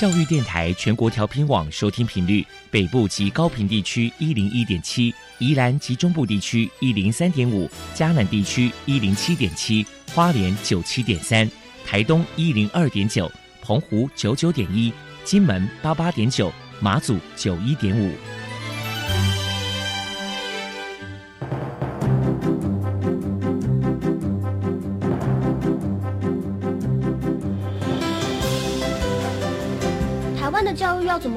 教育电台全国调频网收听频率：北部及高频地区一零一点七，宜兰及中部地区一零三点五，嘉南地区一零七点七，花莲九七点三，台东一零二点九，澎湖九九点一，金门八八点九，马祖九一点五。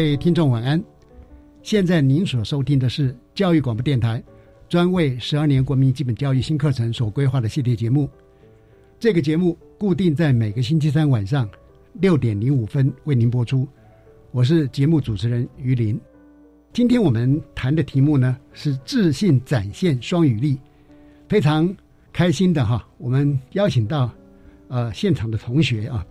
各位听众晚安，现在您所收听的是教育广播电台专为十二年国民基本教育新课程所规划的系列节目。这个节目固定在每个星期三晚上六点零五分为您播出。我是节目主持人于林。今天我们谈的题目呢是自信展现双语力，非常开心的哈，我们邀请到呃现场的同学啊，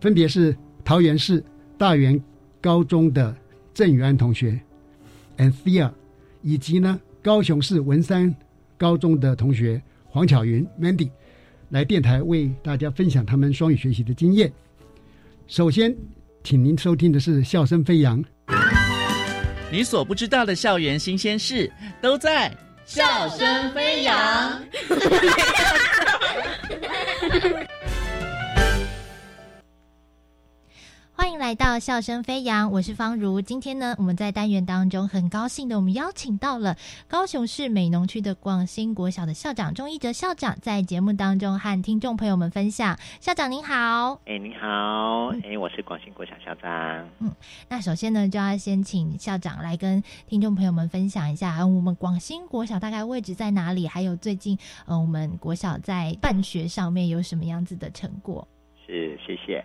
分别是桃园市大园。高中的郑宇安同学，Anthea，以及呢高雄市文山高中的同学黄巧云 Mandy，来电台为大家分享他们双语学习的经验。首先，请您收听的是笑声飞扬。你所不知道的校园新鲜事，都在笑声飞扬。欢迎来到笑声飞扬，我是方如。今天呢，我们在单元当中很高兴的，我们邀请到了高雄市美浓区的广兴国小的校长钟一哲校长，在节目当中和听众朋友们分享。校长您好，哎，您好，哎，我是广兴国小校长。嗯，那首先呢，就要先请校长来跟听众朋友们分享一下，我们广兴国小大概位置在哪里？还有最近，呃，我们国小在办学上面有什么样子的成果？是，谢谢。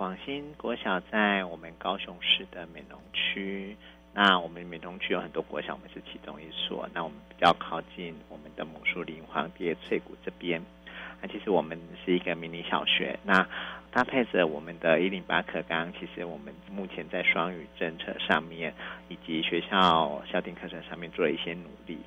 广兴国小在我们高雄市的美浓区，那我们美浓区有很多国小，我们是其中一所。那我们比较靠近我们的母树林、黄蝶、翠谷这边。那其实我们是一个迷你小学，那搭配着我们的一零八课纲，其实我们目前在双语政策上面，以及学校校定课程上面做了一些努力。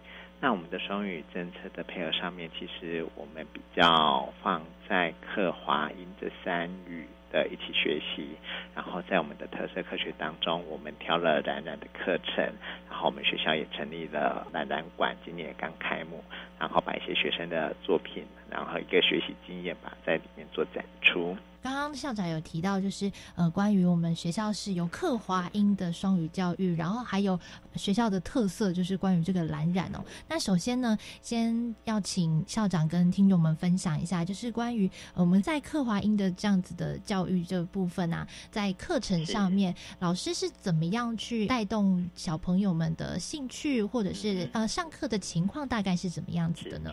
那我们的双语政策的配合上面，其实我们比较放在课华英这三语。的一起学习，然后在我们的特色科学当中，我们挑了冉冉的课程，然后我们学校也成立了冉冉馆，今年也刚开幕，然后把一些学生的作品，然后一个学习经验吧，在里面做展出。刚刚校长有提到，就是呃，关于我们学校是有刻华音的双语教育，然后还有学校的特色，就是关于这个蓝染哦。那首先呢，先要请校长跟听众们分享一下，就是关于我们在刻华音的这样子的教育这部分啊，在课程上面，老师是怎么样去带动小朋友们的兴趣，或者是呃上课的情况大概是怎么样子的呢？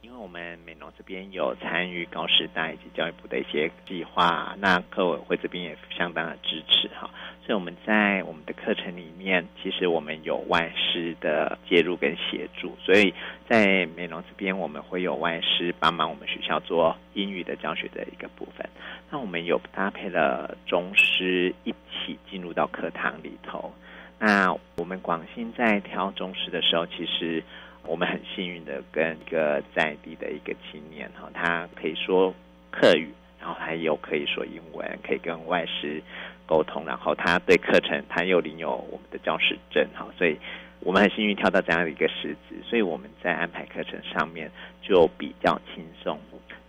因为我们美农这边有参与高师大以及教育部的一些计划，那课委会这边也相当的支持哈，所以我们在我们的课程里面，其实我们有外师的介入跟协助，所以在美农这边我们会有外师帮忙我们学校做英语的教学的一个部分，那我们有搭配了中师一起进入到课堂里头，那我们广兴在挑中师的时候，其实。我们很幸运的跟一个在地的一个青年哈，他可以说客语，然后他又可以说英文，可以跟外师沟通，然后他对课程他又领有我们的教师证哈，所以我们很幸运挑到这样的一个师资，所以我们在安排课程上面就比较轻松。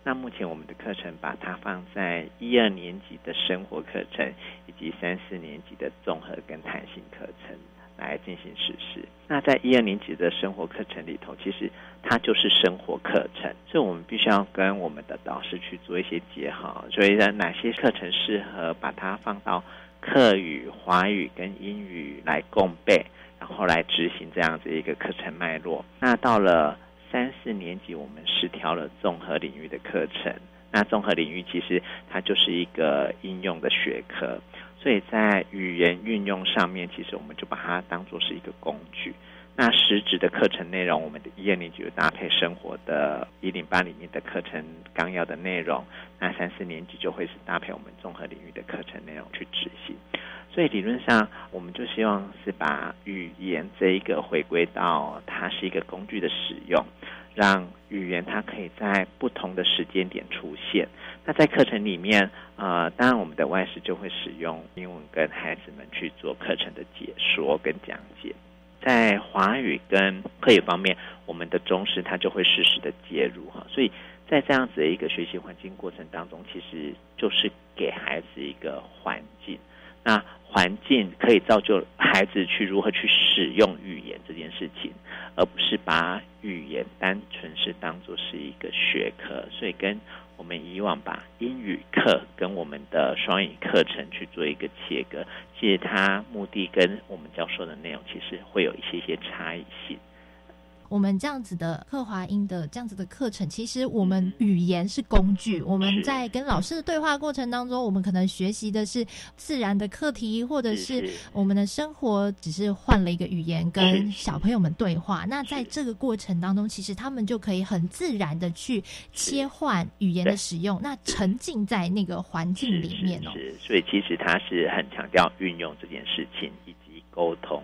那目前我们的课程把它放在一二年级的生活课程，以及三四年级的综合跟弹性课程。来进行实施。那在一二年级的生活课程里头，其实它就是生活课程，所以我们必须要跟我们的导师去做一些结合。所以，哪些课程适合把它放到课语、华语跟英语来共备，然后来执行这样子一个课程脉络。那到了三四年级，我们是调了综合领域的课程。那综合领域其实它就是一个应用的学科，所以在语言运用上面，其实我们就把它当做是一个工具。那实质的课程内容，我们的一二年级就搭配生活的一零八里面的课程纲要的内容，那三四年级就会是搭配我们综合领域的课程内容去执行。所以理论上，我们就希望是把语言这一个回归到它是一个工具的使用。让语言它可以在不同的时间点出现。那在课程里面，呃，当然我们的外师就会使用英文跟孩子们去做课程的解说跟讲解。在华语跟课语方面，我们的中师他就会适时的介入哈。所以在这样子的一个学习环境过程当中，其实就是给孩子一个环境。那环境可以造就孩子去如何去使用语言这件事情。而不是把语言单纯是当做是一个学科，所以跟我们以往把英语课跟我们的双语课程去做一个切割，其实它目的跟我们教授的内容其实会有一些些差异性。我们这样子的刻华音的这样子的课程，其实我们语言是工具。我们在跟老师的对话过程当中，我们可能学习的是自然的课题，或者是我们的生活只是换了一个语言跟小朋友们对话。那在这个过程当中，其实他们就可以很自然的去切换语言的使用，那沉浸在那个环境里面哦。是，所以其实他是很强调运用这件事情以及沟通。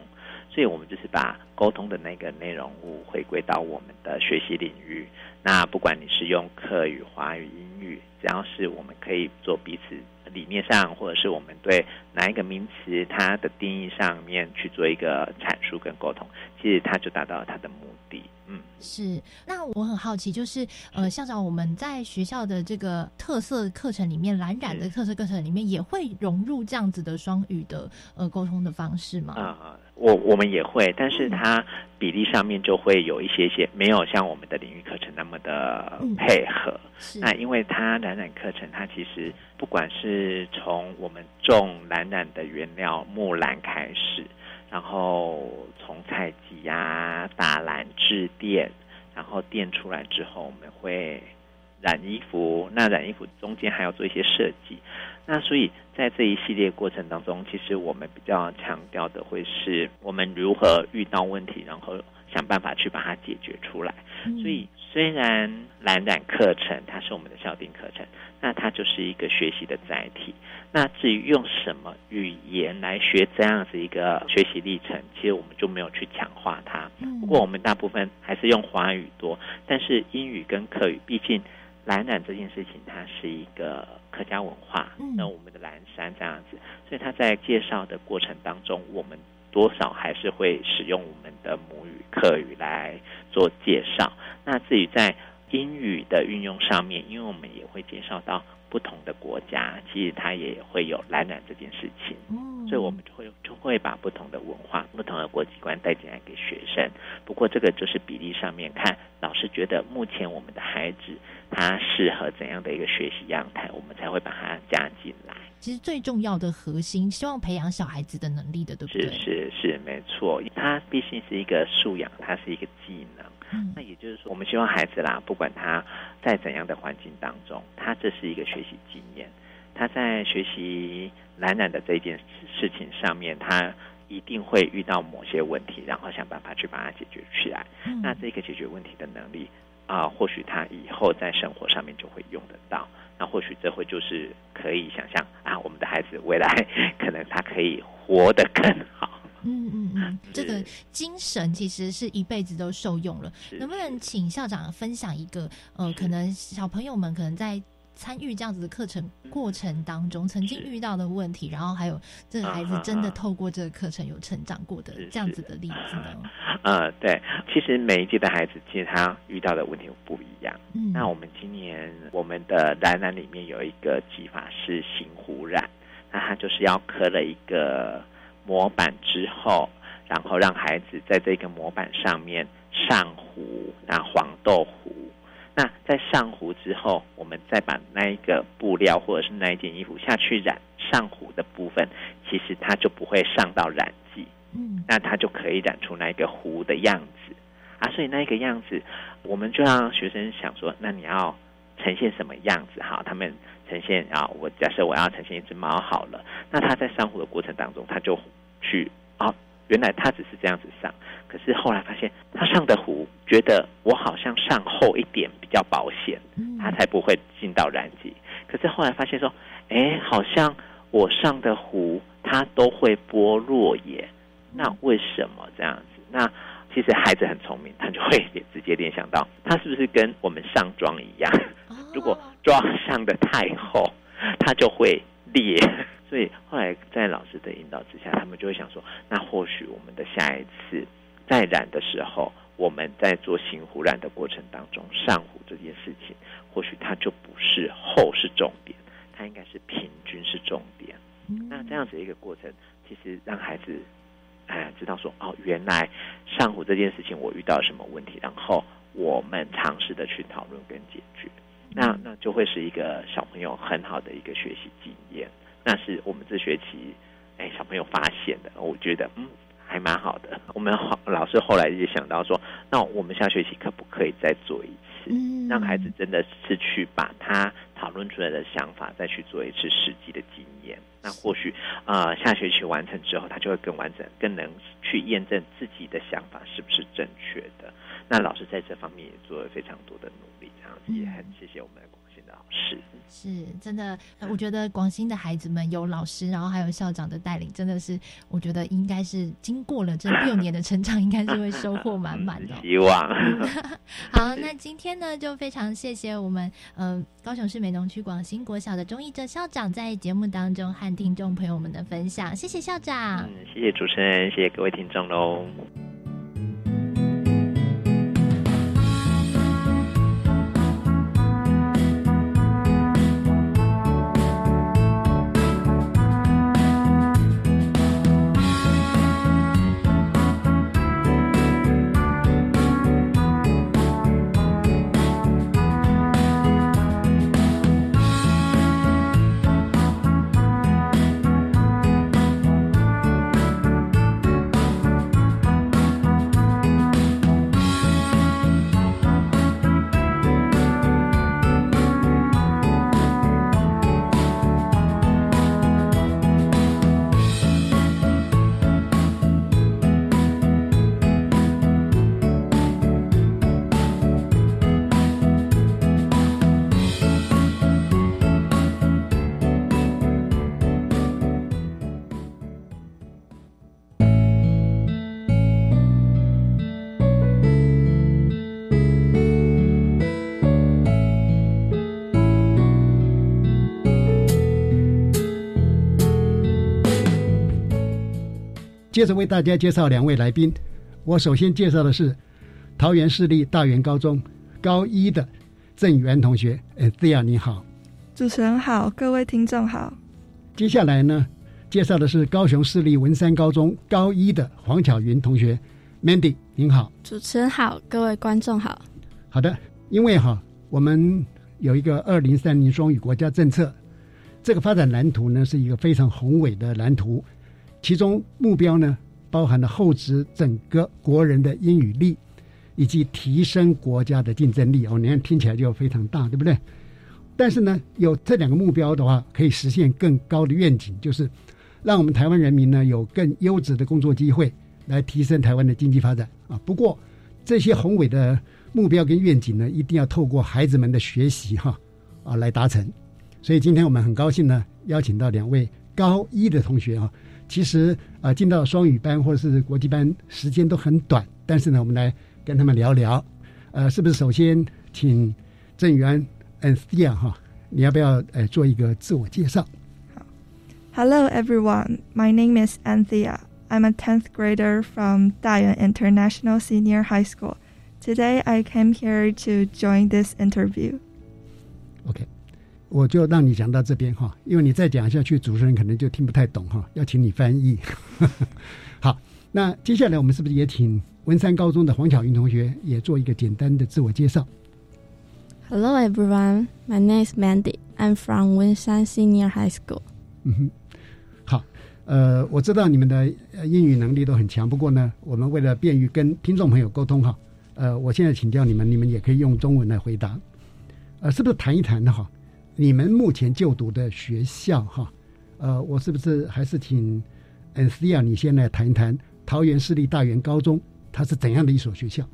所以我们就是把沟通的那个内容物回归到我们的学习领域。那不管你是用课语、华语、英语，只要是我们可以做彼此理念上，或者是我们对哪一个名词它的定义上面去做一个阐述跟沟通，其实它就达到了它的目的。嗯，是。那我很好奇，就是呃，校长，我们在学校的这个特色课程里面，蓝染的特色课程里面，也会融入这样子的双语的呃沟通的方式吗？啊。我我们也会，但是它比例上面就会有一些些没有像我们的领域课程那么的配合。那因为它染染课程，它其实不管是从我们种染染的原料木兰开始，然后从采集啊、打蓝、制电，然后电出来之后，我们会染衣服。那染衣服中间还要做一些设计。那所以在这一系列过程当中，其实我们比较强调的会是我们如何遇到问题，然后想办法去把它解决出来。所以虽然蓝染课程它是我们的校定课程，那它就是一个学习的载体。那至于用什么语言来学这样子一个学习历程，其实我们就没有去强化它。不过我们大部分还是用华语多，但是英语跟课语，毕竟。蓝染这件事情，它是一个客家文化，那我们的蓝山这样子，所以他在介绍的过程当中，我们多少还是会使用我们的母语客语来做介绍。那至于在英语的运用上面，因为我们也会介绍到不同的国家，其实它也会有蓝染这件事情，所以我们就会就会把不同的文化、不同的国际观带进来给学生。不过这个就是比例上面看，老师觉得目前我们的孩子。他适合怎样的一个学习样态，我们才会把它加进来。其实最重要的核心，希望培养小孩子的能力的，对不对？是是是，没错。它毕竟是一个素养，它是一个技能。嗯，那也就是说，我们希望孩子啦，不管他在怎样的环境当中，他这是一个学习经验。他在学习懒懒的这件事情上面，他一定会遇到某些问题，然后想办法去把它解决起来。那这个解决问题的能力。啊，或许他以后在生活上面就会用得到。那或许这会就是可以想象啊，我们的孩子未来 可能他可以活得更好。嗯嗯嗯，这个精神其实是一辈子都受用了。能不能请校长分享一个呃，可能小朋友们可能在。参与这样子的课程过程当中，曾经遇到的问题，然后还有这个孩子真的透过这个课程有成长过的这样子的例子呢？呃，对，其实每一届的孩子其实他遇到的问题不一样。嗯，那我们今年我们的蓝蓝里面有一个技法是行湖染，那他就是要刻了一个模板之后，然后让孩子在这个模板上面上糊，那黄豆糊。那在上糊之后，我们再把那一个布料或者是那一件衣服下去染上糊的部分，其实它就不会上到染剂，嗯，那它就可以染出那个糊的样子啊。所以那个样子，我们就让学生想说，那你要呈现什么样子？哈，他们呈现啊，我假设我要呈现一只猫好了，那他在上糊的过程当中，他就去啊，原来他只是这样子上，可是后来发现他上的壶，觉得我好像上厚一点比较保险，他才不会进到染剂。可是后来发现说，哎，好像我上的壶它都会剥落耶，那为什么这样子？那其实孩子很聪明，他就会直接联想到，他是不是跟我们上妆一样？如果妆上的太厚，它就会裂。所以后来在老师的引导之下，他们就会想说，那或许我们的下一次再染的时候，我们在做新糊染的过程当中，上糊这件事情，或许它就不是厚是重点，它应该是平均是重点。那这样子一个过程，其实让孩子哎知道说，哦，原来上糊这件事情我遇到什么问题，然后我们尝试的去讨论跟解决，那那就会是一个小朋友很好的一个学习经验。那是我们这学期哎小朋友发现的，我觉得嗯还蛮好的。我们老师后来也想到说，那我们下学期可不可以再做一次，嗯让孩子真的是去把他讨论出来的想法再去做一次实际的经验。那或许呃下学期完成之后，他就会更完整，更能去验证自己的想法是不是正确的。那老师在这方面也做了非常多的努力，这样子也很谢谢我们的广新的老师。是真的，我觉得广新的孩子们有老师，然后还有校长的带领，真的是我觉得应该是经过了这六年的成长，应该是会收获满 满的。希望。好，那今天呢，就非常谢谢我们呃高雄市美浓区广新国小的钟义哲校长在节目当中和听众朋友们的分享，谢谢校长。嗯，谢谢主持人，谢谢各位听众喽。接着为大家介绍两位来宾。我首先介绍的是桃园市立大园高中高一的郑源同学。哎，这样你好，主持人好，各位听众好。接下来呢，介绍的是高雄市立文山高中高一的黄巧云同学。Mandy，您好，主持人好，各位观众好。好的，因为哈，我们有一个二零三零双语国家政策，这个发展蓝图呢是一个非常宏伟的蓝图。其中目标呢，包含了厚植整个国人的英语力，以及提升国家的竞争力。哦，你看听起来就非常大，对不对？但是呢，有这两个目标的话，可以实现更高的愿景，就是让我们台湾人民呢有更优质的工作机会，来提升台湾的经济发展啊。不过，这些宏伟的目标跟愿景呢，一定要透过孩子们的学习哈啊来达成。所以今天我们很高兴呢，邀请到两位高一的同学啊。其实啊，进到双语班或者是国际班时间都很短，但是呢，我们来跟他们聊聊。呃，是不是首先请郑源 Anthea 哈，你要不要呃做一个自我介绍？好，Hello everyone, my name is Anthea. I'm a tenth grader from Dayuan International Senior High School. Today I came here to join this interview. OK. 我就让你讲到这边哈，因为你再讲下去，主持人可能就听不太懂哈，要请你翻译。好，那接下来我们是不是也请文山高中的黄巧云同学也做一个简单的自我介绍？Hello everyone, my name is Mandy. I'm from Wenshan Senior High School. 嗯哼，好，呃，我知道你们的英语能力都很强，不过呢，我们为了便于跟听众朋友沟通哈，呃，我现在请教你们，你们也可以用中文来回答。呃，是不是谈一谈的哈？你们目前就读的学校哈？呃，我是不是还是请 a n t h i a 你先来谈一谈桃园市立大园高中，它是怎样的一所学校？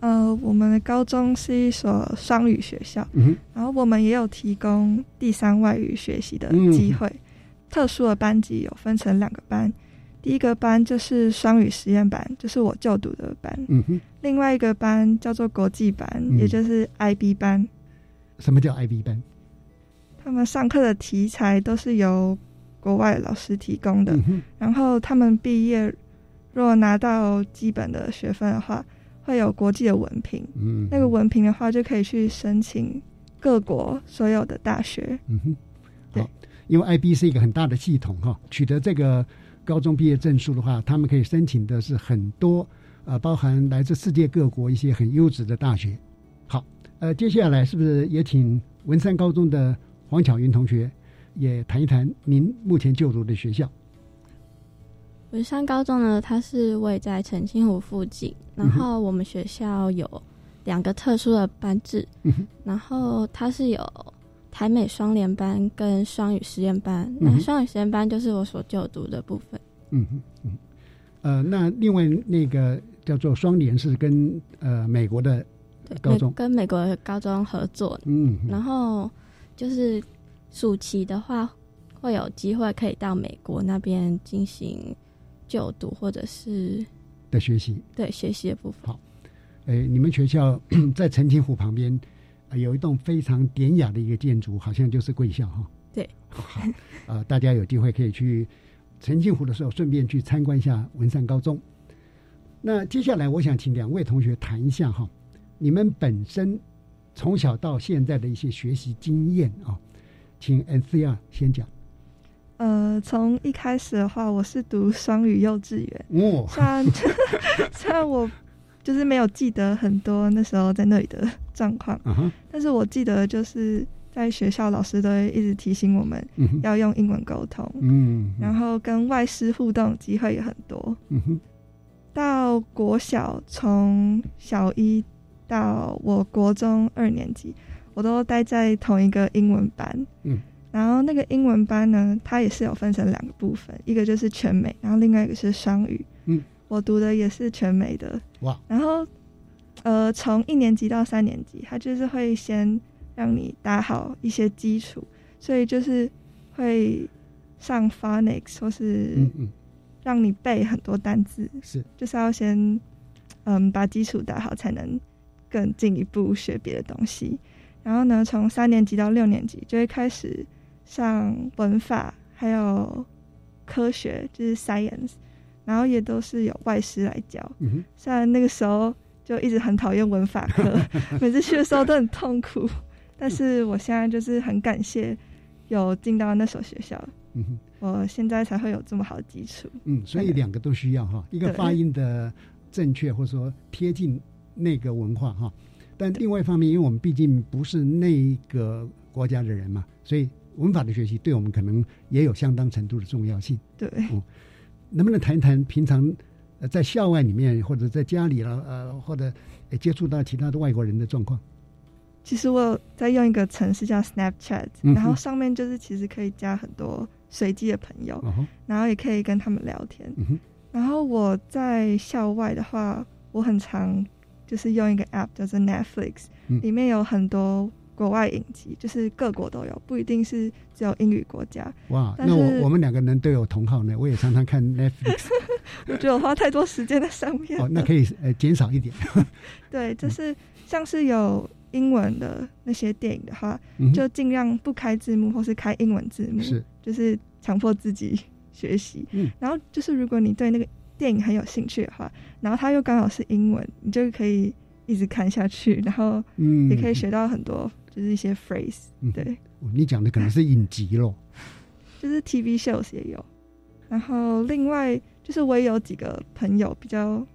呃，我们的高中是一所双语学校，嗯，然后我们也有提供第三外语学习的机会。特殊的班级有分成两个班，第一个班就是双语实验班，就是我就读的班，嗯哼。另外一个班叫做国际班，也就是 IB 班。什么叫 IB 班？他们上课的题材都是由国外老师提供的，然后他们毕业若拿到基本的学分的话，会有国际的文凭。嗯，那个文凭的话，就可以去申请各国所有的大学。嗯哼，好，因为 IB 是一个很大的系统哈，取得这个高中毕业证书的话，他们可以申请的是很多呃，包含来自世界各国一些很优质的大学。好，呃，接下来是不是也请文山高中的？黄巧云同学也谈一谈您目前就读的学校。我上高中呢，它是位在澄清湖附近，然后我们学校有两个特殊的班制，然后它是有台美双联班跟双语实验班，那双语实验班就是我所就读的部分。嗯嗯嗯，呃，那另外那个叫做双联是跟呃美国的高中，跟美国的高中合作，嗯，然后。就是暑期的话，会有机会可以到美国那边进行就读或者是的学习。对学习的部分。好，诶，你们学校 在澄清湖旁边有一栋非常典雅的一个建筑，好像就是贵校哈。对。好，呃，大家有机会可以去澄清湖的时候，顺便去参观一下文山高中。那接下来，我想请两位同学谈一下哈，你们本身。从小到现在的一些学习经验啊，请 N C R 先讲。呃，从一开始的话，我是读双语幼稚园。哦，虽然 虽然我就是没有记得很多那时候在那里的状况，但是我记得就是在学校老师都会一直提醒我们要用英文沟通。嗯，然后跟外师互动机会也很多。嗯哼，到国小从小一。到我国中二年级，我都待在同一个英文班。嗯，然后那个英文班呢，它也是有分成两个部分，一个就是全美，然后另外一个是双语。嗯，我读的也是全美的。哇！然后，呃，从一年级到三年级，它就是会先让你打好一些基础，所以就是会上 phonics 或是嗯嗯，让你背很多单字。是，就是要先嗯把基础打好才能。更进一步学别的东西，然后呢，从三年级到六年级就会开始上文法，还有科学，就是 science，然后也都是有外师来教。嗯虽然那个时候就一直很讨厌文法课，每次去的时候都很痛苦，但是我现在就是很感谢有进到那所学校，嗯哼，我现在才会有这么好的基础。嗯，所以两个都需要哈，一个发音的正确，或者说贴近。那个文化哈，但另外一方面，因为我们毕竟不是那个国家的人嘛，所以文法的学习对我们可能也有相当程度的重要性。对，嗯，能不能谈一谈平常在校外里面，或者在家里了，呃，或者接触到其他的外国人的状况？其实我在用一个程式叫 Snapchat，然后上面就是其实可以加很多随机的朋友，然后也可以跟他们聊天。然后我在校外的话，我很常。就是用一个 app 叫做 Netflix，里面有很多国外影集，就是各国都有，不一定是只有英语国家。哇，那我我们两个人都有同号呢，我也常常看 Netflix。我觉得我花太多时间在上面。哦，那可以呃减少一点。对，就是像是有英文的那些电影的话，就尽量不开字幕或是开英文字幕，是，就是强迫自己学习。嗯，然后就是如果你对那个。电影很有兴趣的话，然后它又刚好是英文，你就可以一直看下去，然后也可以学到很多，就是一些 phrase。对，你讲的可能是影集咯，就是 TV shows 也有。然后另外就是我也有几个朋友比较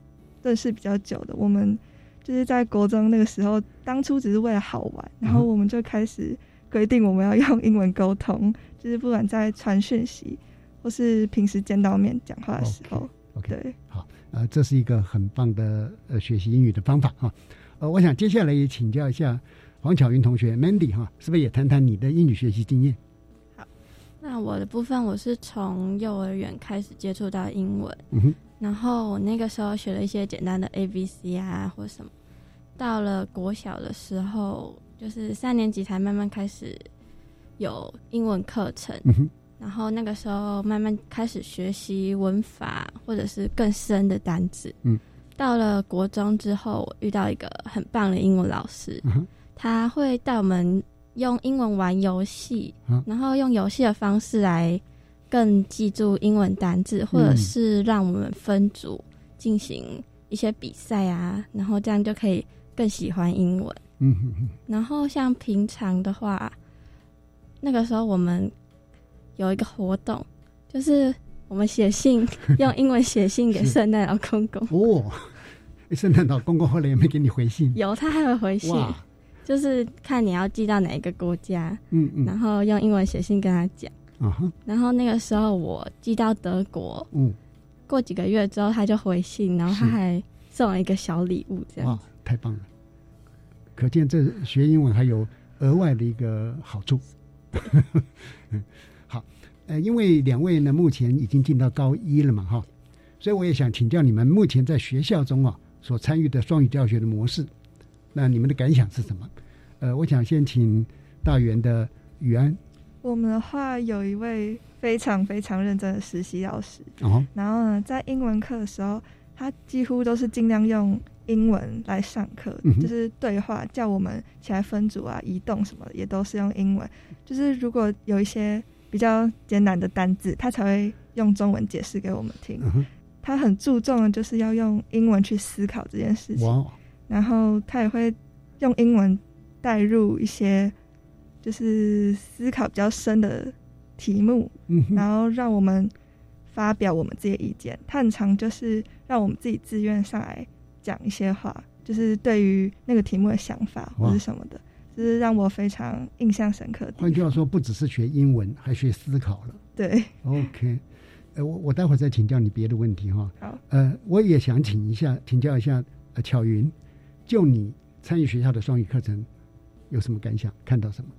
认识比较久的，我们就是在国中那个时候，当初只是为了好玩，然后我们就开始规定我们要用英文沟通，就是不管在传讯息。或是平时见到面讲话的时候。OK，对，好，呃，这是一个很棒的呃学习英语的方法哈。呃，我想接下来也请教一下黄巧云同学 Mandy 哈，是不是也谈谈你的英语学习经验？好，那我的部分我是从幼儿园开始接触到英文，嗯哼，然后我那个时候学了一些简单的 A B C 啊或什么，到了国小的时候，就是三年级才慢慢开始有英文课程。嗯哼。然后那个时候慢慢开始学习文法，或者是更深的单词。嗯，到了国中之后，我遇到一个很棒的英文老师，嗯、他会带我们用英文玩游戏，然后用游戏的方式来更记住英文单字，或者是让我们分组进行一些比赛啊，然后这样就可以更喜欢英文。嗯哼哼。然后像平常的话，那个时候我们。有一个活动，就是我们写信，用英文写信给圣诞老公公。哦，圣诞老公公后来有没有给你回信？有，他还会回信，就是看你要寄到哪一个国家，嗯嗯，然后用英文写信跟他讲。啊哈。然后那个时候我寄到德国，嗯，过几个月之后他就回信，然后他还送了一个小礼物，这样。哇，太棒了！可见这学英文还有额外的一个好处。呃，因为两位呢目前已经进到高一了嘛，哈，所以我也想请教你们，目前在学校中啊所参与的双语教学的模式，那你们的感想是什么？呃，我想先请大园的宇安。我们的话有一位非常非常认真的实习老师，哦，然后呢，在英文课的时候，他几乎都是尽量用英文来上课，就是对话，叫我们起来分组啊、移动什么的，也都是用英文。就是如果有一些。比较艰难的单字，他才会用中文解释给我们听。他很注重的就是要用英文去思考这件事情，然后他也会用英文带入一些就是思考比较深的题目，然后让我们发表我们自己的意见。他很常就是让我们自己自愿上来讲一些话，就是对于那个题目的想法或者什么的。这是让我非常印象深刻的。换句话说，不只是学英文，还学思考了。对，OK，呃，我我待会儿再请教你别的问题哈。好，呃，我也想请一下，请教一下，呃，巧云，就你参与学校的双语课程，有什么感想？看到什么？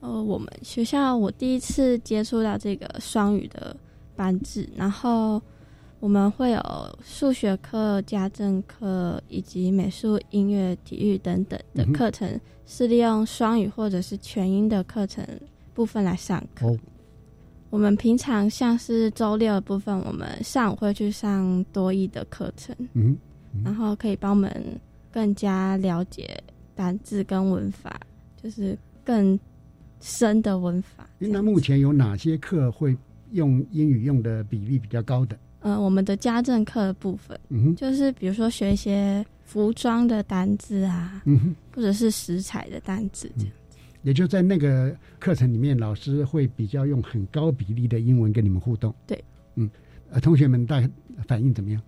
呃，我们学校我第一次接触到这个双语的班制，然后。我们会有数学课、家政课以及美术、音乐、体育等等的课程，是利用双语或者是全英的课程部分来上课。我们平常像是周六的部分，我们上午会去上多义的课程，嗯，然后可以帮我们更加了解单字跟文法，就是更深的文法。那目前有哪些课会用英语用的比例比较高的？嗯，我们的家政课的部分，嗯就是比如说学一些服装的单字啊，嗯哼，或者是食材的单字这样。也就在那个课程里面，老师会比较用很高比例的英文跟你们互动。对，嗯，呃，同学们大反应怎么样？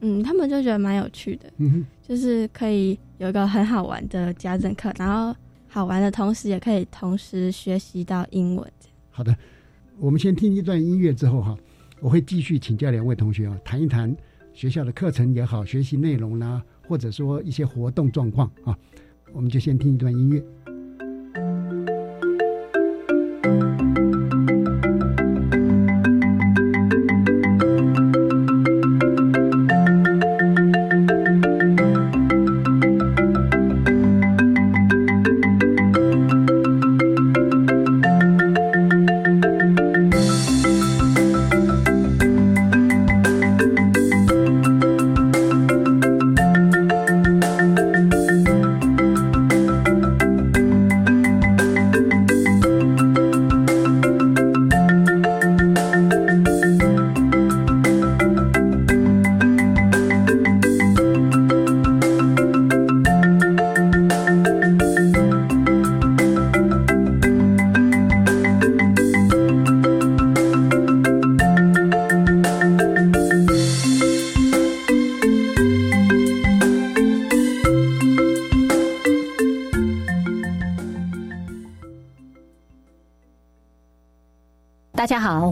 嗯，他们就觉得蛮有趣的，嗯哼，就是可以有一个很好玩的家政课，然后好玩的同时，也可以同时学习到英文。好的，我们先听一段音乐之后哈。我会继续请教两位同学啊，谈一谈学校的课程也好，学习内容啦，或者说一些活动状况啊，我们就先听一段音乐。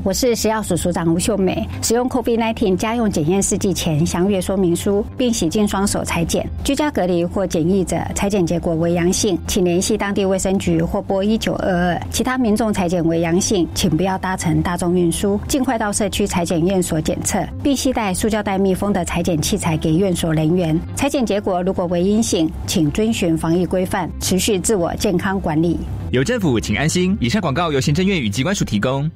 我是食药署署长吴秀美。使用 COVID-19 家用检验试剂前详阅说明书，并洗净双手裁剪。居家隔离或检疫者，裁剪结果为阳性，请联系当地卫生局或拨一九二二。其他民众裁剪为阳性，请不要搭乘大众运输，尽快到社区裁剪院所检测，并携带塑胶袋密封的裁剪器材给院所人员。裁剪结果如果为阴性，请遵循防疫规范，持续自我健康管理。有政府，请安心。以上广告由行政院与机关署提供。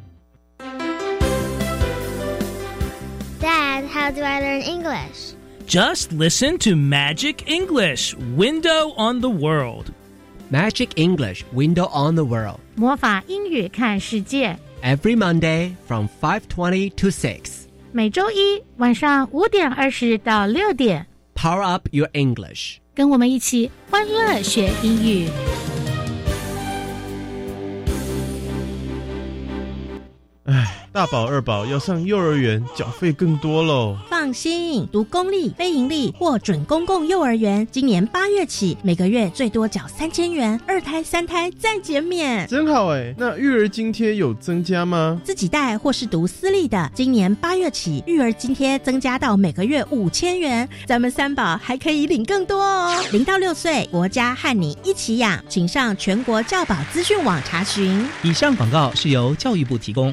how do I learn English? Just listen to Magic English Window on the World. Magic English Window on the World. 魔法英语看世界。 Every Monday from 5:20 to 6. 每周一晚上五点二十到六点， Power up your English. 跟我们一起欢乐学英语。 大宝、二宝要上幼儿园，缴费更多喽。放心，读公立、非盈利或准公共幼儿园，今年八月起，每个月最多缴三千元，二胎、三胎再减免。真好哎！那育儿津贴有增加吗？自己带或是读私立的，今年八月起，育儿津贴增加到每个月五千元，咱们三宝还可以领更多哦。零到六岁，国家和你一起养，请上全国教保资讯网查询。以上广告是由教育部提供。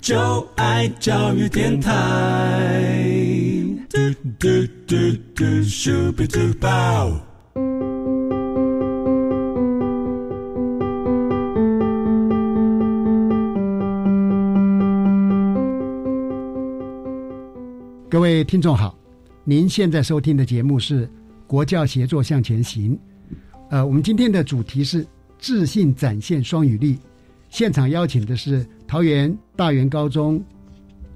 就爱教育电台。嘟嘟嘟嘟咻比嘟爆。各位听众好，您现在收听的节目是《国教协作向前行》。呃，我们今天的主题是自信展现双语力。现场邀请的是桃园大园高中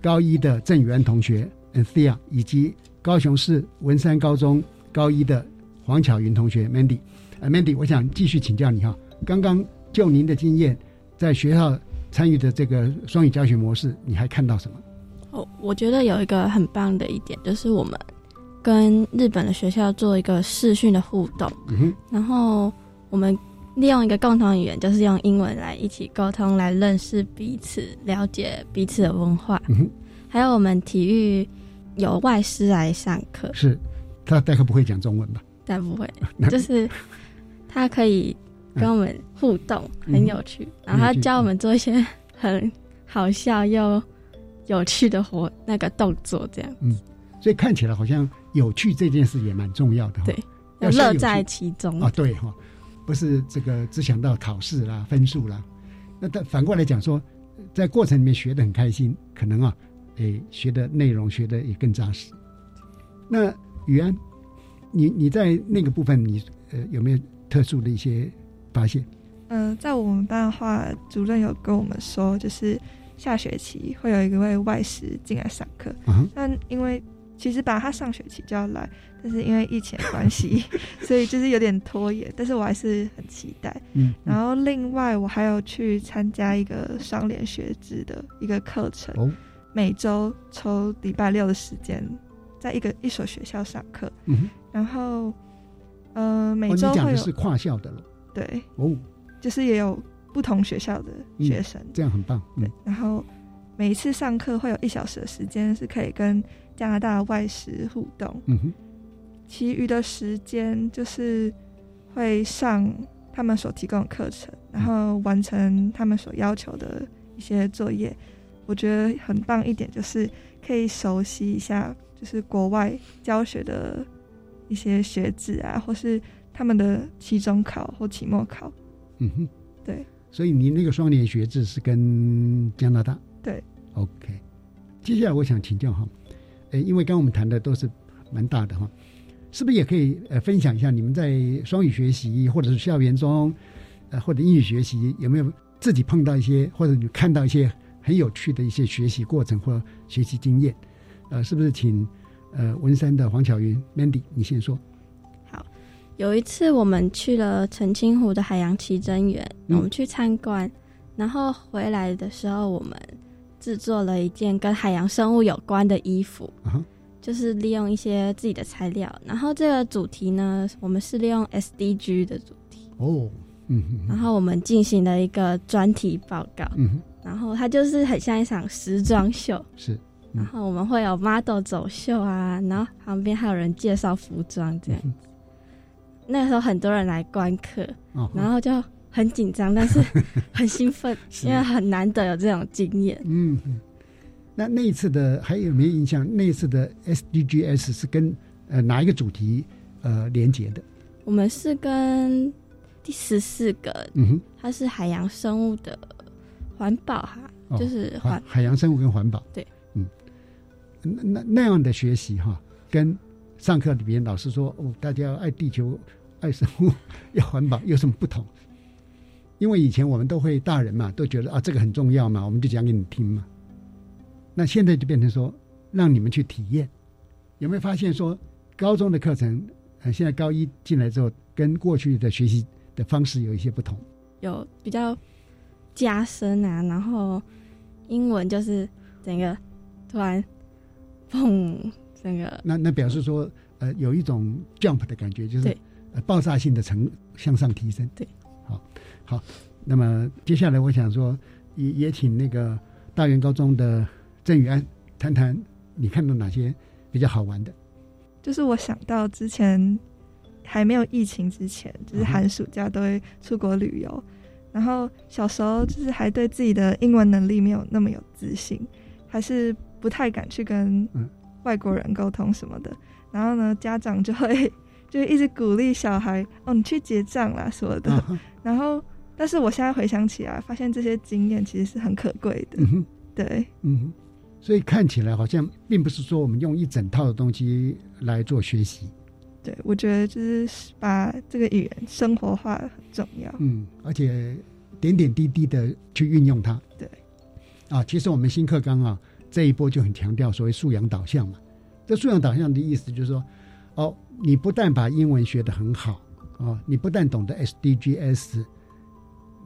高一的郑宇安同学 Anthea，以及高雄市文山高中高一的黄巧云同学 Mandy。呃，Mandy，我想继续请教你哈，刚刚就您的经验，在学校参与的这个双语教学模式，你还看到什么？哦，我觉得有一个很棒的一点，就是我们跟日本的学校做一个视讯的互动，嗯哼，然后我们利用一个共同语言，就是用英文来一起沟通，来认识彼此，了解彼此的文化。嗯，还有我们体育有外师来上课，是他大概不会讲中文吧？但不会，就是他可以跟我们互动，很有趣，然后他教我们做一些很好笑又有趣的活那个动作，这样。嗯，所以看起来好像有趣这件事也蛮重要的哈。对，要乐在其中啊。对哈，不是这个只想到考试啦、分数啦。那但反过来讲说，在过程里面学的很开心，可能啊，诶，学的内容学的也更扎实。那宇安，你你在那个部分，你呃有没有特殊的一些发现？嗯、呃，在我们班的话，主任有跟我们说，就是下学期会有一位外师进来上课。嗯、但因为其实本来他上学期就要来，但是因为疫情的关系，所以就是有点拖延。但是我还是很期待。嗯。然后另外，我还有去参加一个双联学制的一个课程，哦、每周抽礼拜六的时间，在一个一所学校上课。嗯。然后，呃，每周会有、哦、讲的是跨校的了。对。哦。就是也有不同学校的学生，嗯、这样很棒。对，然后每一次上课会有一小时的时间是可以跟加拿大的外食互动，嗯哼，其余的时间就是会上他们所提供的课程，然后完成他们所要求的一些作业。我觉得很棒一点就是可以熟悉一下，就是国外教学的一些学制啊，或是他们的期中考或期末考。嗯哼，对，所以你那个双联学制是跟加拿大对，OK。接下来我想请教哈，诶，因为刚刚我们谈的都是蛮大的哈，是不是也可以呃分享一下你们在双语学习或者是校园中，呃或者英语学习有没有自己碰到一些或者你看到一些很有趣的一些学习过程或学习经验？呃，是不是请呃文山的黄巧云 Mandy 你先说？好有一次我们去了澄清湖的海洋奇珍园，嗯我们去参观，然后回来的时候，我们制作了一件跟海洋生物有关的衣服，啊就是利用一些自己的材料。然后这个主题呢，我们是利用 SDG 的主题，哦，嗯嗯然后我们进行了一个专题报告，嗯哼，然后它就是很像一场时装秀，是，然后我们会有 model 走秀啊，然后旁边还有人介绍服装这样。那个时候很多人来观课，哦然后就很紧张，但是 很兴奋，是因为很难得有这种经验。嗯，嗯那那一次的还有没有印象？那一次的 SDGs 是跟呃哪一个主题呃连接的？我们是跟第十四个，嗯哼它是海洋生物的环保哈，哦就是环海洋生物跟环保。对，嗯，那那那样的学习哈，跟上课里边老师说哦，大家要爱地球、爱生物、要环保有什么不同？因为以前我们都会大人嘛，都觉得啊这个很重要嘛，我们就讲给你听嘛。那现在就变成说，让你们去体验。有没有发现说，高中的课程，呃，现在高一进来之后，跟过去的学习的方式有一些不同？有比较加深啊，然后英文就是整个突然砰，整个那那表示说，呃，有一种 jump 的感觉，就是对呃爆炸性的成向上提升。对，好，好。那么接下来我想说，也也请那个大原高中的郑宇安谈谈，你看到哪些比较好玩的？就是我想到之前还没有疫情之前，就是寒暑假都会出国旅游，然后小时候就是还对自己的英文能力没有那么有自信，还是不太敢去跟外国人沟通什么的。然后呢，家长就会 就一直鼓励小孩哦，你去结账啦什么的。啊然后，但是我现在回想起来，发现这些经验其实是很可贵的。嗯哼，对，嗯哼。所以看起来好像并不是说我们用一整套的东西来做学习，对，我觉得就是把这个语言生活化很重要。嗯，而且点点滴滴的去运用它。对，啊，其实我们新课纲啊这一波就很强调所谓素养导向嘛。这素养导向的意思就是说，哦，你不但把英文学得很好，哦，你不但懂得 SDGs，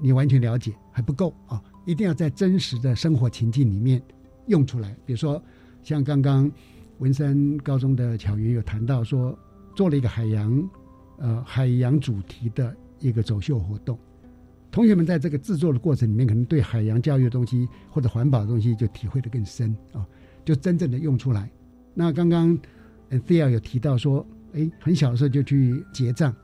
你完全了解还不够啊，一定要在真实的生活情境里面用出来。比如说，像刚刚文山高中的巧云有谈到说，做了一个海洋，呃，海洋主题的一个走秀活动。同学们在这个制作的过程里面，可能对海洋教育的东西或者环保的东西就体会的更深啊、就真正的用出来。那刚刚 a t h e a 有提到说，哎，很小的时候就去结账，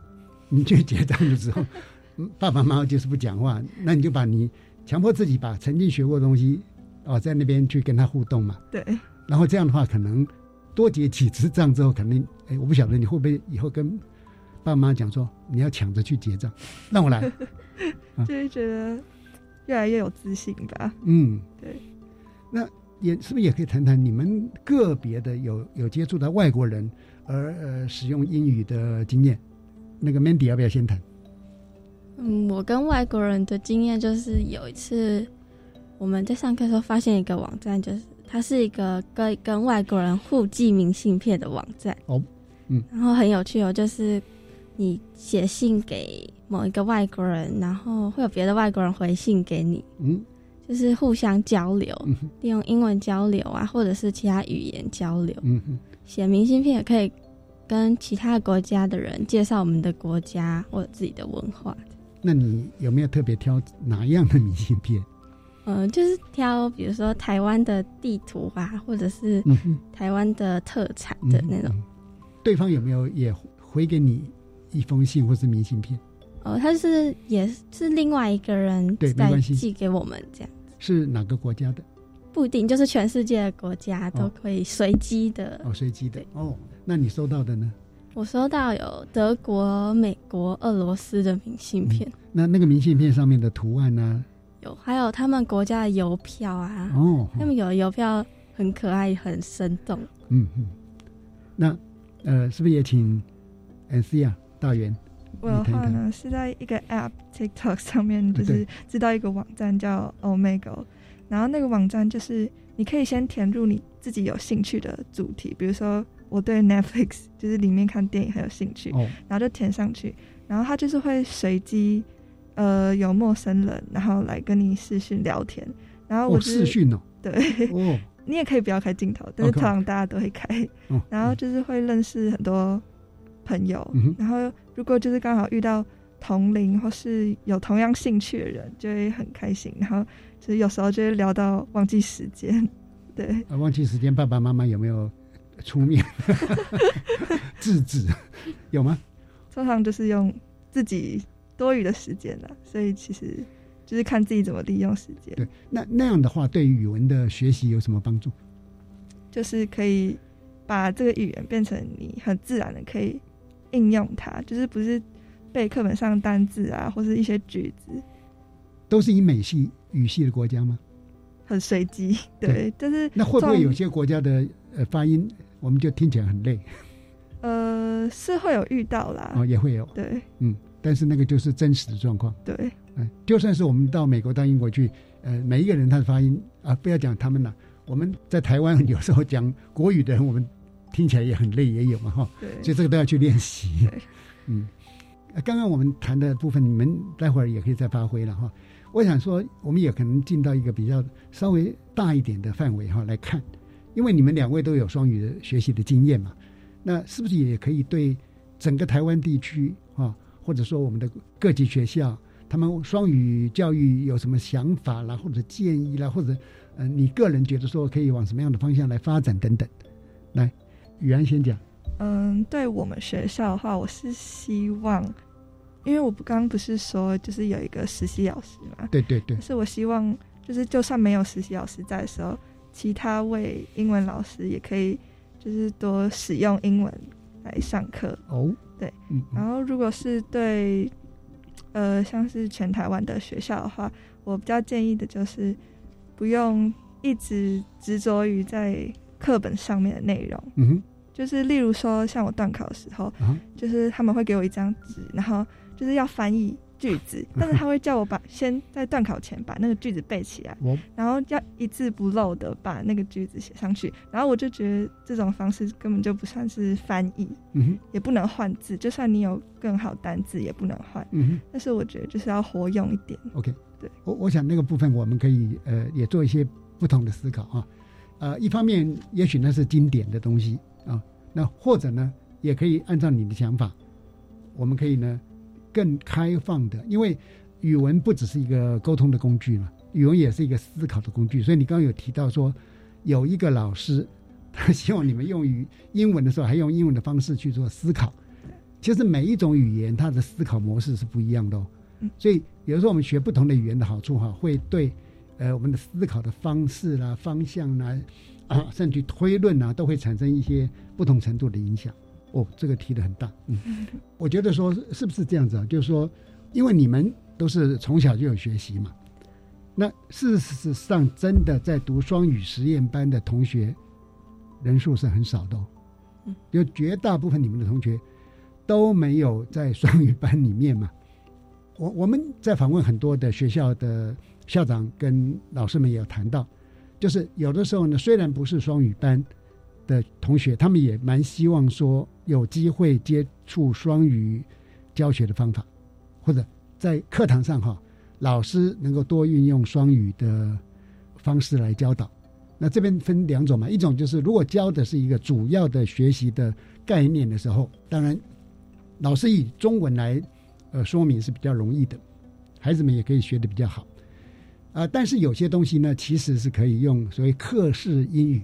你去结账的时候，嗯爸爸妈妈就是不讲话，那你就把你强迫自己把曾经学过的东西，哦，在那边去跟他互动嘛。对。然后这样的话，可能多结几次账之后，可能，哎，我不晓得你会不会以后跟爸妈讲说，你要抢着去结账，让我来。啊 就是觉得越来越有自信吧。嗯，对。那也是不是也可以谈谈你们个别的有有接触到外国人而呃使用英语的经验？那个 Mandy 要不要先谈？嗯，我跟外国人的经验就是有一次我们在上课的时候发现一个网站，就是它是一个跟跟外国人互寄明信片的网站。哦，嗯，然后很有趣哦，就是你写信给某一个外国人，然后会有别的外国人回信给你，嗯，就是互相交流，利用英文交流啊，或者是其他语言交流。嗯哼，写明信片也可以跟其他国家的人介绍我们的国家或者自己的文化。那你有没有特别挑哪样的明信片？嗯，就是挑比如说台湾的地图啊，或者是台湾的特产的那种。对方有没有也回给你一封信或是明信片？哦，他是也是另外一个人在对没关系寄给我们这样，是哪个国家的？不一定就是全世界的国家都可以随机的。哦，随机的哦。那你收到的呢？我收到有德国、美国、俄罗斯的明信片，那那个明信片上面的图案呢？有还有他们国家的邮票啊。哦他们有的邮票很可爱，很生动。嗯嗯。那呃，是不是也请，N C 啊，大元。我的话呢，是在一个 App TikTok 上面，就是知道一个网站叫 Omega，然后那个网站就是你可以先填入你自己有兴趣的主题，比如说我对 Netflix 就是里面看电影很有兴趣，然后就填上去，然后它就是会随机呃有陌生人，然后来跟你视讯聊天，然后我视讯哦，对，哦，你也可以不要开镜头，但是通常大家都会开，然后就是会认识很多朋友，然后。如果就是刚好遇到同龄或是有同样兴趣的人，就会很开心。然后就是有时候就会聊到忘记时间，对，忘记时间，爸爸妈妈有没有出面 制止？有吗？通常就是用自己多余的时间了，所以其实就是看自己怎么利用时间。对，那那样的话，对语文的学习有什么帮助？就是可以把这个语言变成你很自然的可以。应用它，就是不是背课本上单字啊，或是一些句子，都是以美系语系的国家吗？很随机，对，但是那会不会有些国家的呃发音，我们就听起来很累？呃，是会有遇到啦，哦，也会有，对，嗯，但是那个就是真实的状况，对，嗯，就算是我们到美国到英国去，呃，每一个人他的发音啊，不要讲他们了，我们在台湾有时候讲国语的人，我们。听起来也很累，也有嘛哈，对。所以这个都要去练习。嗯，刚刚我们谈的部分，你们待会儿也可以再发挥了哈。我想说，我们也可能进到一个比较稍微大一点的范围哈来看，因为你们两位都有双语的学习的经验嘛，那是不是也可以对整个台湾地区啊，或者说我们的各级学校，他们双语教育有什么想法啦，或者建议啦，或者嗯，你个人觉得说可以往什么样的方向来发展等等，来。宇安先讲。嗯，对我们学校的话，我是希望，因为我刚刚不是说就是有一个实习老师嘛？对对对。是我希望，就是就算没有实习老师在的时候，其他位英文老师也可以，就是多使用英文来上课。哦。对。嗯。然后，如果是对，呃，像是全台湾的学校的话，我比较建议的就是，不用一直执着于在。课本上面的内容，嗯哼，就是例如说，像我断考的时候，就是他们会给我一张纸，然后就是要翻译句子，但是他会叫我把先在段考前把那个句子背起来，然后要一字不漏的把那个句子写上去，然后我就觉得这种方式根本就不算是翻译，嗯哼，也不能换字，就算你有更好单字也不能换，嗯哼，但是我觉得就是要活用一点，OK，对。我我想那个部分我们可以呃也做一些不同的思考啊。呃，一方面也许那是经典的东西啊，那或者呢，也可以按照你的想法，我们可以呢更开放的，因为语文不只是一个沟通的工具嘛，语文也是一个思考的工具。所以你刚刚有提到说，有一个老师他希望你们用于英文的时候，还用英文的方式去做思考。其实每一种语言它的思考模式是不一样的哦，所以有时候我们学不同的语言的好处哈，会对。呃，我们的思考的方式啦、方向啦，啊，甚至推论啊，都会产生一些不同程度的影响。哦，这个提的很大。嗯，我觉得说是不是这样子啊？就是说，因为你们都是从小就有学习嘛，那事实上真的在读双语实验班的同学人数是很少的。嗯，就绝大部分你们的同学都没有在双语班里面嘛。我我们在访问很多的学校的。校长跟老师们也有谈到，就是有的时候呢，虽然不是双语班的同学，他们也蛮希望说有机会接触双语教学的方法，或者在课堂上哈，老师能够多运用双语的方式来教导。那这边分两种嘛，一种就是如果教的是一个主要的学习的概念的时候，当然老师以中文来呃说明是比较容易的，孩子们也可以学的比较好。啊，但是有些东西呢，其实是可以用所谓课式英语，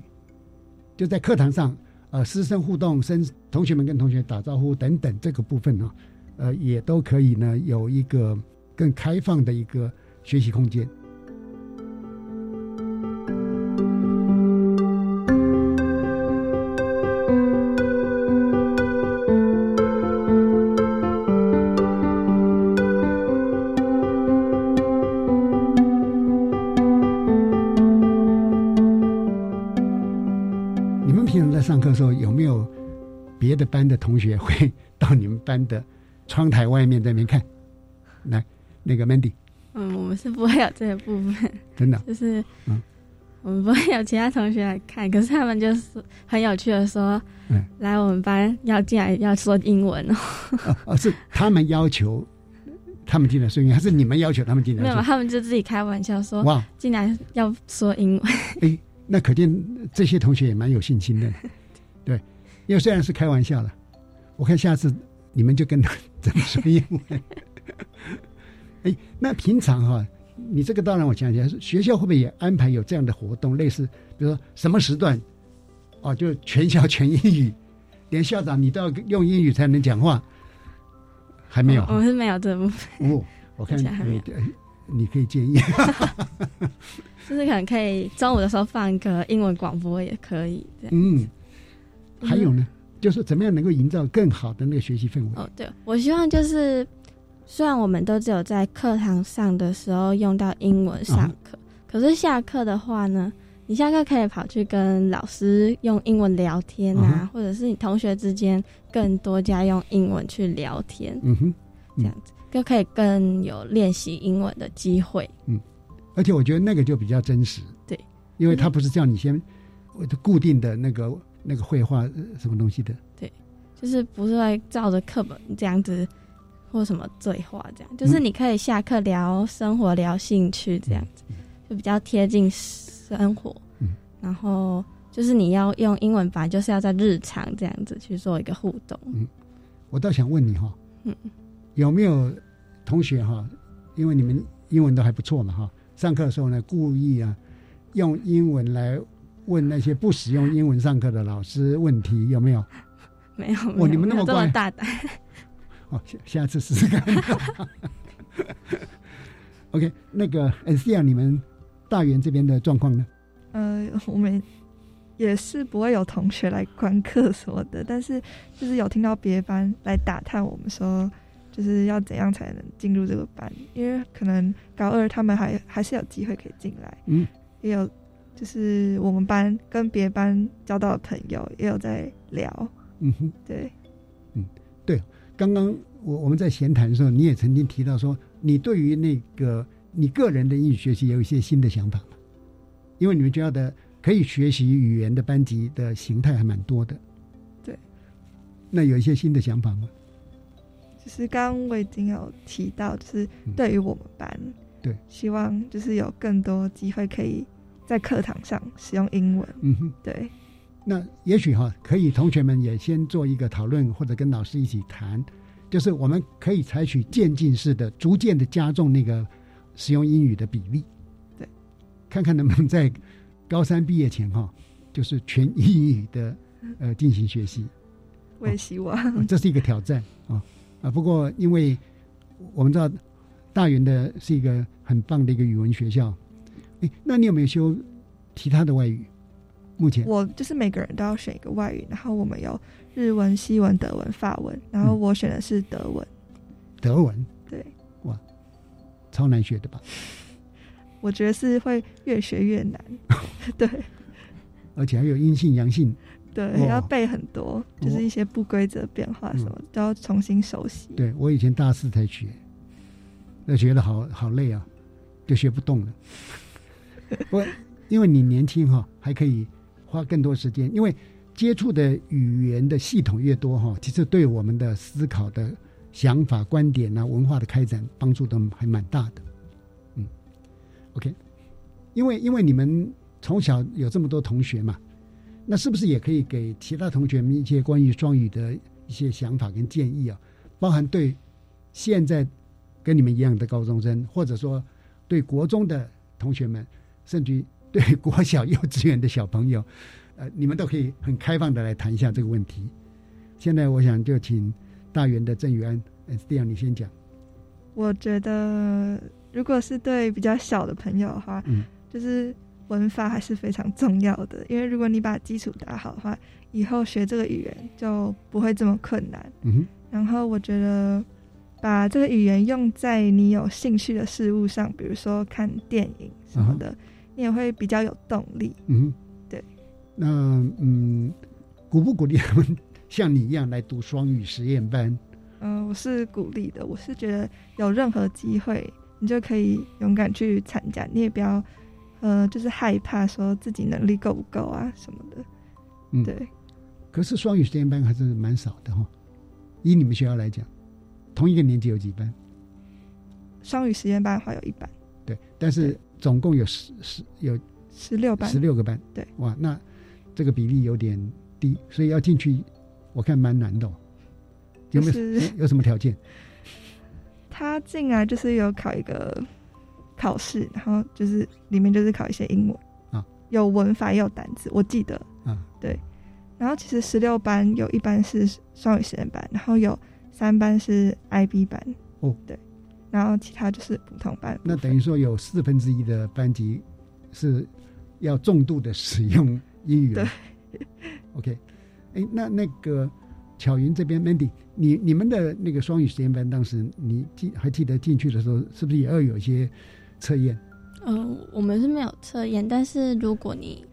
就在课堂上，呃，师生互动、生同学们跟同学打招呼等等这个部分呢，呃，也都可以呢有一个更开放的一个学习空间。班的窗台外面在那边看。来，那个 Mandy，嗯，我们是不会有这个部分，真的，就是嗯，我们不会有其他同学来看，可是他们就是很有趣的说，嗯，来我们班要进来要说英文哦。哦哦，是他们要求他们进来说英文，还是你们要求他们进来？没有，他们就自己开玩笑说，哇，进来要说英文。哎，那可见这些同学也蛮有信心的，对，因为虽然是开玩笑了，我看下次你们就跟他怎么说英文。哎，那平常哈、你这个当然我想起来，学校会不会也安排有这样的活动，类似比如说什么时段，哦，就全校全英语，连校长你都要用英语才能讲话，还没有？我们是没有这部分。哦，我看还没你可以建议。就是可能可以中午的时候放一个英文广播也可以这样。嗯，还有呢，就是怎么样能够营造更好的那个学习氛围？哦，对，我希望就是，虽然我们都只有在课堂上的时候用到英文上课，可是下课的话呢，你下课可以跑去跟老师用英文聊天啊，嗯或者是你同学之间更多加用英文去聊天，嗯哼，这样子就可以更有练习英文的机会。嗯，而且我觉得那个就比较真实，对，因为他不是叫你先固定的那个那个绘画呃什么东西的，对，就是不是在照着课本这样子或什么对话这样，就是嗯你可以下课聊生活、聊兴趣这样子，就比较贴近生活。嗯，然后就是你要用英文版，就是要在日常这样子去做一个互动。嗯，我倒想问你哈，嗯，有没有同学哈，因为你们英文都还不错嘛哈，上课的时候呢，故意啊用英文来问那些不使用英文上课的老师问题，有没有？没有，哦没有你们那么乖没有这么大胆。哦，下下次试试看。OK，那个 S D 啊，你们大园这边的状况呢？呃，我们也是不会有同学来观课什么的，但是就是有听到别班来打探我们说，就是要怎样才能进入这个班，因为可能高二他们还还是有机会可以进来，嗯，也有就是我们班跟别班交到的朋友也有在聊，嗯哼，对，嗯，对，刚刚我我们在闲谈的时候，你也曾经提到说，你对于那个你个人的英语学习有一些新的想法嘛？因为你们学校的可以学习语言的班级的形态还蛮多的，对，那有一些新的想法吗？就是刚刚我已经有提到，就是对于我们班，对，希望就是有更多机会可以在课堂上使用英文，嗯哼，对，那也许哈，可以同学们也先做一个讨论，或者跟老师一起谈，就是我们可以采取渐进式的，逐渐的加重那个使用英语的比例。对，看看能不能在高三毕业前哈，就是全英语的呃进行学习。我也希望、哦这是一个挑战啊啊！不过因为我们知道大云的是一个很棒的一个语文学校，哎，那你有没有修其他的外语？目前我就是每个人都要选一个外语，然后我们有日文、西文、德文、法文，然后我选的是德文。德文对，哇，超难学的吧？我觉得是会越学越难。对而且还有阴性、阳性。对，哇要背很多，就是一些不规则变化什么，嗯都要重新熟悉。对我以前大四才学，那学的好好累啊，就学不动了。不，因为你年轻哈，还可以花更多时间，因为接触的语言的系统越多哈，其实对我们的思考的想法、观点啊、文化的开展帮助都还蛮大的。嗯，OK，因为因为你们从小有这么多同学嘛，那是不是也可以给其他同学们一些关于双语的一些想法跟建议啊？包含对现在跟你们一样的高中生，或者说对国中的同学们，甚至于对国小、幼稚园的小朋友，呃，你们都可以很开放的来谈一下这个问题。现在我想就请大园的郑宇安，呃，这样你先讲。我觉得，如果是对比较小的朋友的话，嗯就是文法还是非常重要的，因为如果你把基础打好的话，以后学这个语言就不会这么困难。嗯哼，然后我觉得，把这个语言用在你有兴趣的事物上，比如说看电影什么的，你也会比较有动力。嗯，对。那嗯，鼓不鼓励他们像你一样来读双语实验班？嗯、我是鼓励的，我是觉得有任何机会，你就可以勇敢去参加，你也不要呃，就是害怕说自己能力够不够啊什么的。嗯，对。可是双语实验班还是蛮少的哈、以你们学校来讲，同一个年级有几班？双语实验班的话有一班，对，但是总共有十十有十六班，十六个班。对，哇，那这个比例有点低，所以要进去，我看蛮难的、哦。有没有、就是有什么条件？他进来就是有考一个考试，然后就是里面就是考一些英文。啊，有文法也有单词，我记得。啊，对。然后其实十六班有一班是双语实验班，然后有三班是 IB 班。哦，对，然后其他就是普通班。那等于说有四分之一的班级是要重度的使用英语了。对，OK，哎，那那个巧云这边，Mandy，你你们的那个双语实验班，当时你记还记得进去的时候，是不是也要有一些测验？嗯，我们是没有测验，但是如果你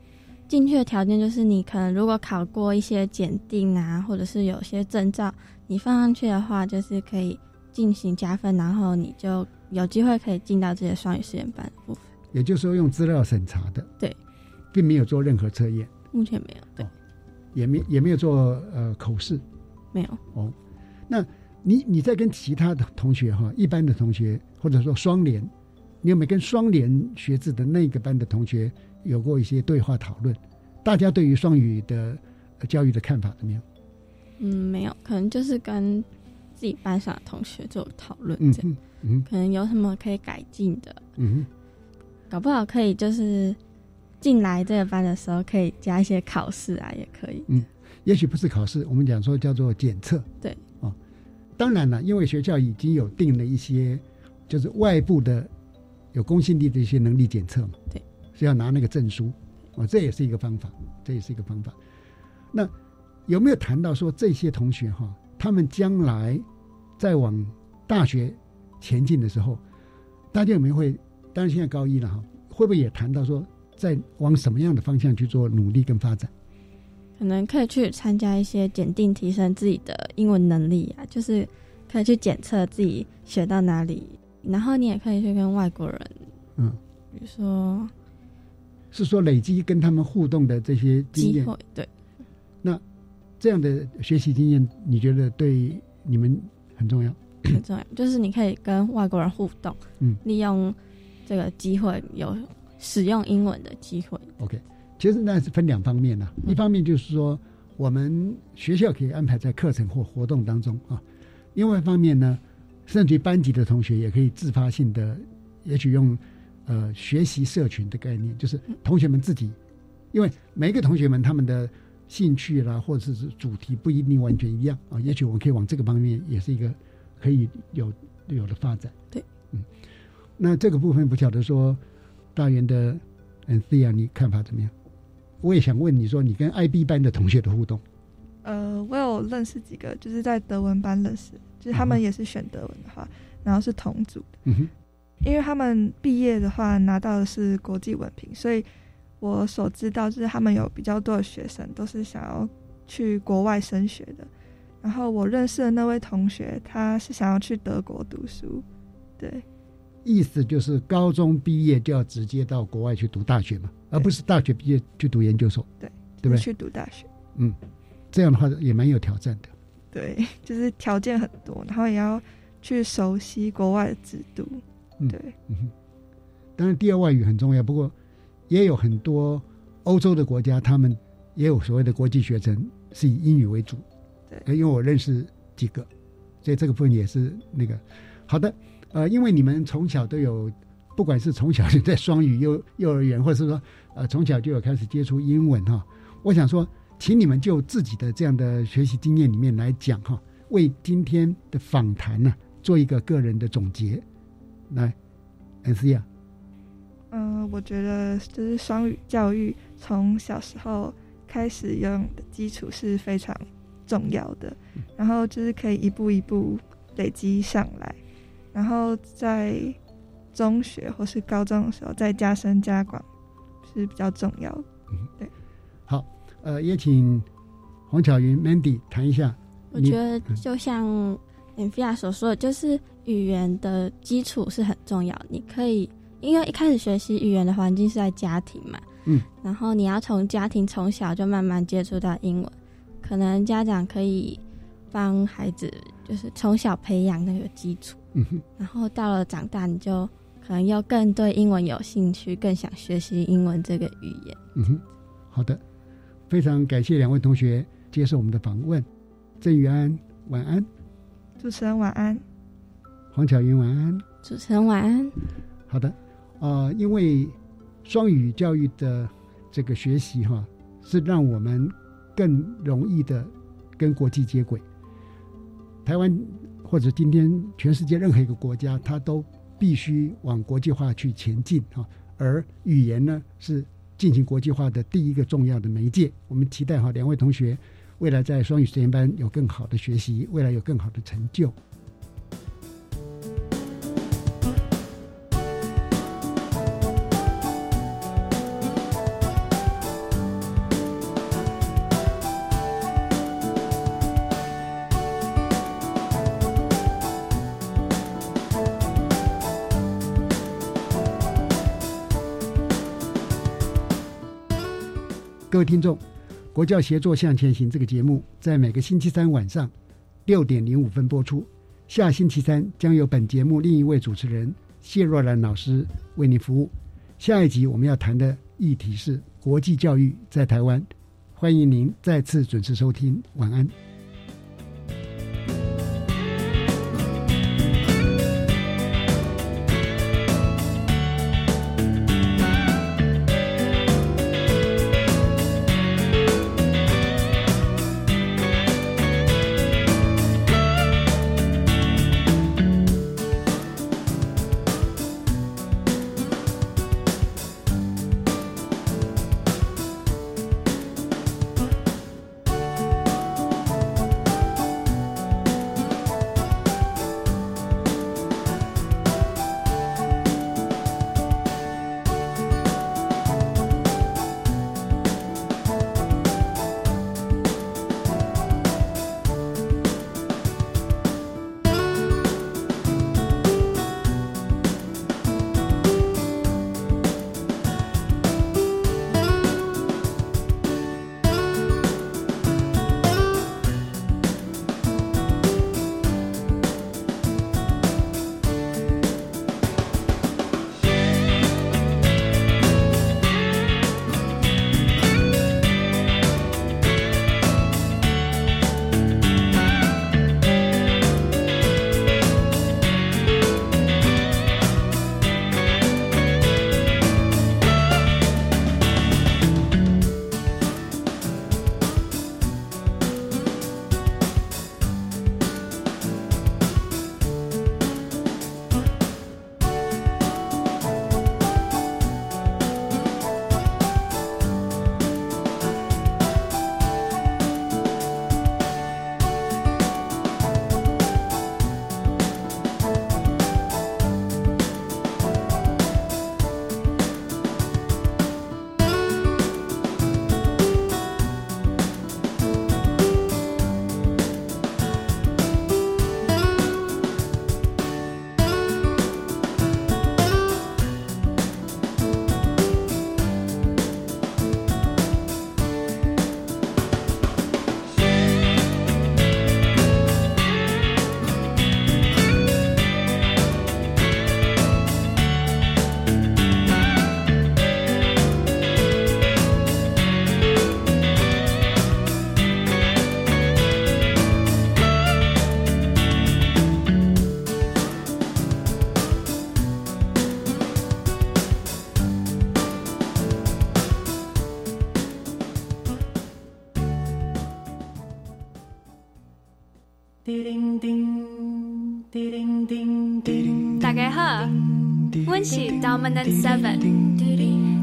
进去的条件就是你可能如果考过一些检定啊，或者是有些证照，你放上去的话，就是可以进行加分，然后你就有机会可以进到这些双语实验班的部分。也就是说用资料审查的，对，并没有做任何测验，目前没有，对，也没也没有做呃口试。没有哦，那你你在跟其他的同学哈，一般的同学或者说双联，你有没有跟双联学制的那个班的同学有过一些对话讨论？大家对于双语的呃教育的看法怎么样？嗯，没有，可能就是跟自己班上的同学做讨论，嗯这样，嗯可能有什么可以改进的，嗯搞不好可以就是进来这个班的时候可以加一些考试啊，也可以。嗯，也许不是考试，我们讲说叫做检测。对，哦，当然了，因为学校已经有定了一些就是外部的有公信力的一些能力检测嘛，对，是要拿那个证书，哦，这也是一个方法，这也是一个方法。那有没有谈到说这些同学哈，他们将来在往大学前进的时候，大家有没有会？当然现在高一了哈，会不会也谈到说在往什么样的方向去做努力跟发展？可能可以去参加一些检定，提升自己的英文能力啊，就是可以去检测自己学到哪里，然后你也可以去跟外国人，嗯，比如说是说累积跟他们互动的这些经验机会，，对，那这样的学习经验，你觉得对你们很重要？很重要，就是你可以跟外国人互动，嗯，利用这个机会有使用英文的机会。OK，其实那是分两方面呢、一方面就是说，我们学校可以安排在课程或活动当中啊；另外一方面呢，甚至于班级的同学也可以自发性的，也许用呃学习社群的概念，就是同学们自己，因为每一个同学们他们的兴趣啦，或者是主题不一定完全一样啊，也许我们可以往这个方面，也是一个可以有有的发展。对，嗯，那这个部分不晓得说大元的嗯 C 啊，你看法怎么样？我也想问你说，你跟 IB 班的同学的互动，呃，我有认识几个，就是在德文班认识，就是他们也是选德文的话，然后是同组的，嗯哼，因为他们毕业的话拿到的是国际文凭，所以我所知道就是他们有比较多的学生都是想要去国外升学的。然后我认识的那位同学，他是想要去德国读书，对，意思就是高中毕业就要直接到国外去读大学嘛，而不是大学毕业去读研究所，对，对不对？去读大学，嗯，这样的话也蛮有挑战的。对，就是条件很多，然后也要去熟悉国外的制度，嗯对，嗯哼，当然第二外语很重要，不过也有很多欧洲的国家，他们也有所谓的国际学生是以英语为主。对，因为我认识几个，所以这个部分也是那个好的。呃，因为你们从小都有，不管是从小就在双语幼幼儿园，或者是说呃从小就有开始接触英文哈，我想说，请你们就自己的这样的学习经验里面来讲哈，为今天的访谈呢、做一个个人的总结。来，恩斯亚，嗯、我觉得就是双语教育从小时候开始游泳的基础是非常重要的，然后就是可以一步一步累积上来，然后在中学或是高中的时候再加深加广是比较重要的。对，好，呃，也请黄巧云 Mandy 谈一下。我觉得就像 Nvia 所说的，就是语言的基础是很重要。你可以因为一开始学习语言的环境是在家庭嘛，嗯，然后你要从家庭从小就慢慢接触到英文，可能家长可以帮孩子就是从小培养那个基础，嗯哼，然后到了长大你就可能又更对英文有兴趣，更想学习英文这个语言。嗯哼，好的，非常感谢两位同学接受我们的访问。郑宇安，晚安。主持人晚安。黄巧云晚安。主持人晚安。好的，呃，因为双语教育的这个学习哈，是让我们更容易的跟国际接轨。台湾或者今天全世界任何一个国家，它都必须往国际化去前进哈。而语言呢，是进行国际化的第一个重要的媒介。我们期待哈两位同学。未来在双语实验班有更好的学习，未来有更好的成就。听众。国教协作向前行这个节目在每个星期三晚上六点零五分播出。下星期三将由本节目另一位主持人谢若兰老师为您服务。下一集我们要谈的议题是国际教育在台湾。欢迎您再次准时收听。晚安。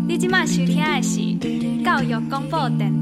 你今麦收听的是教育广播电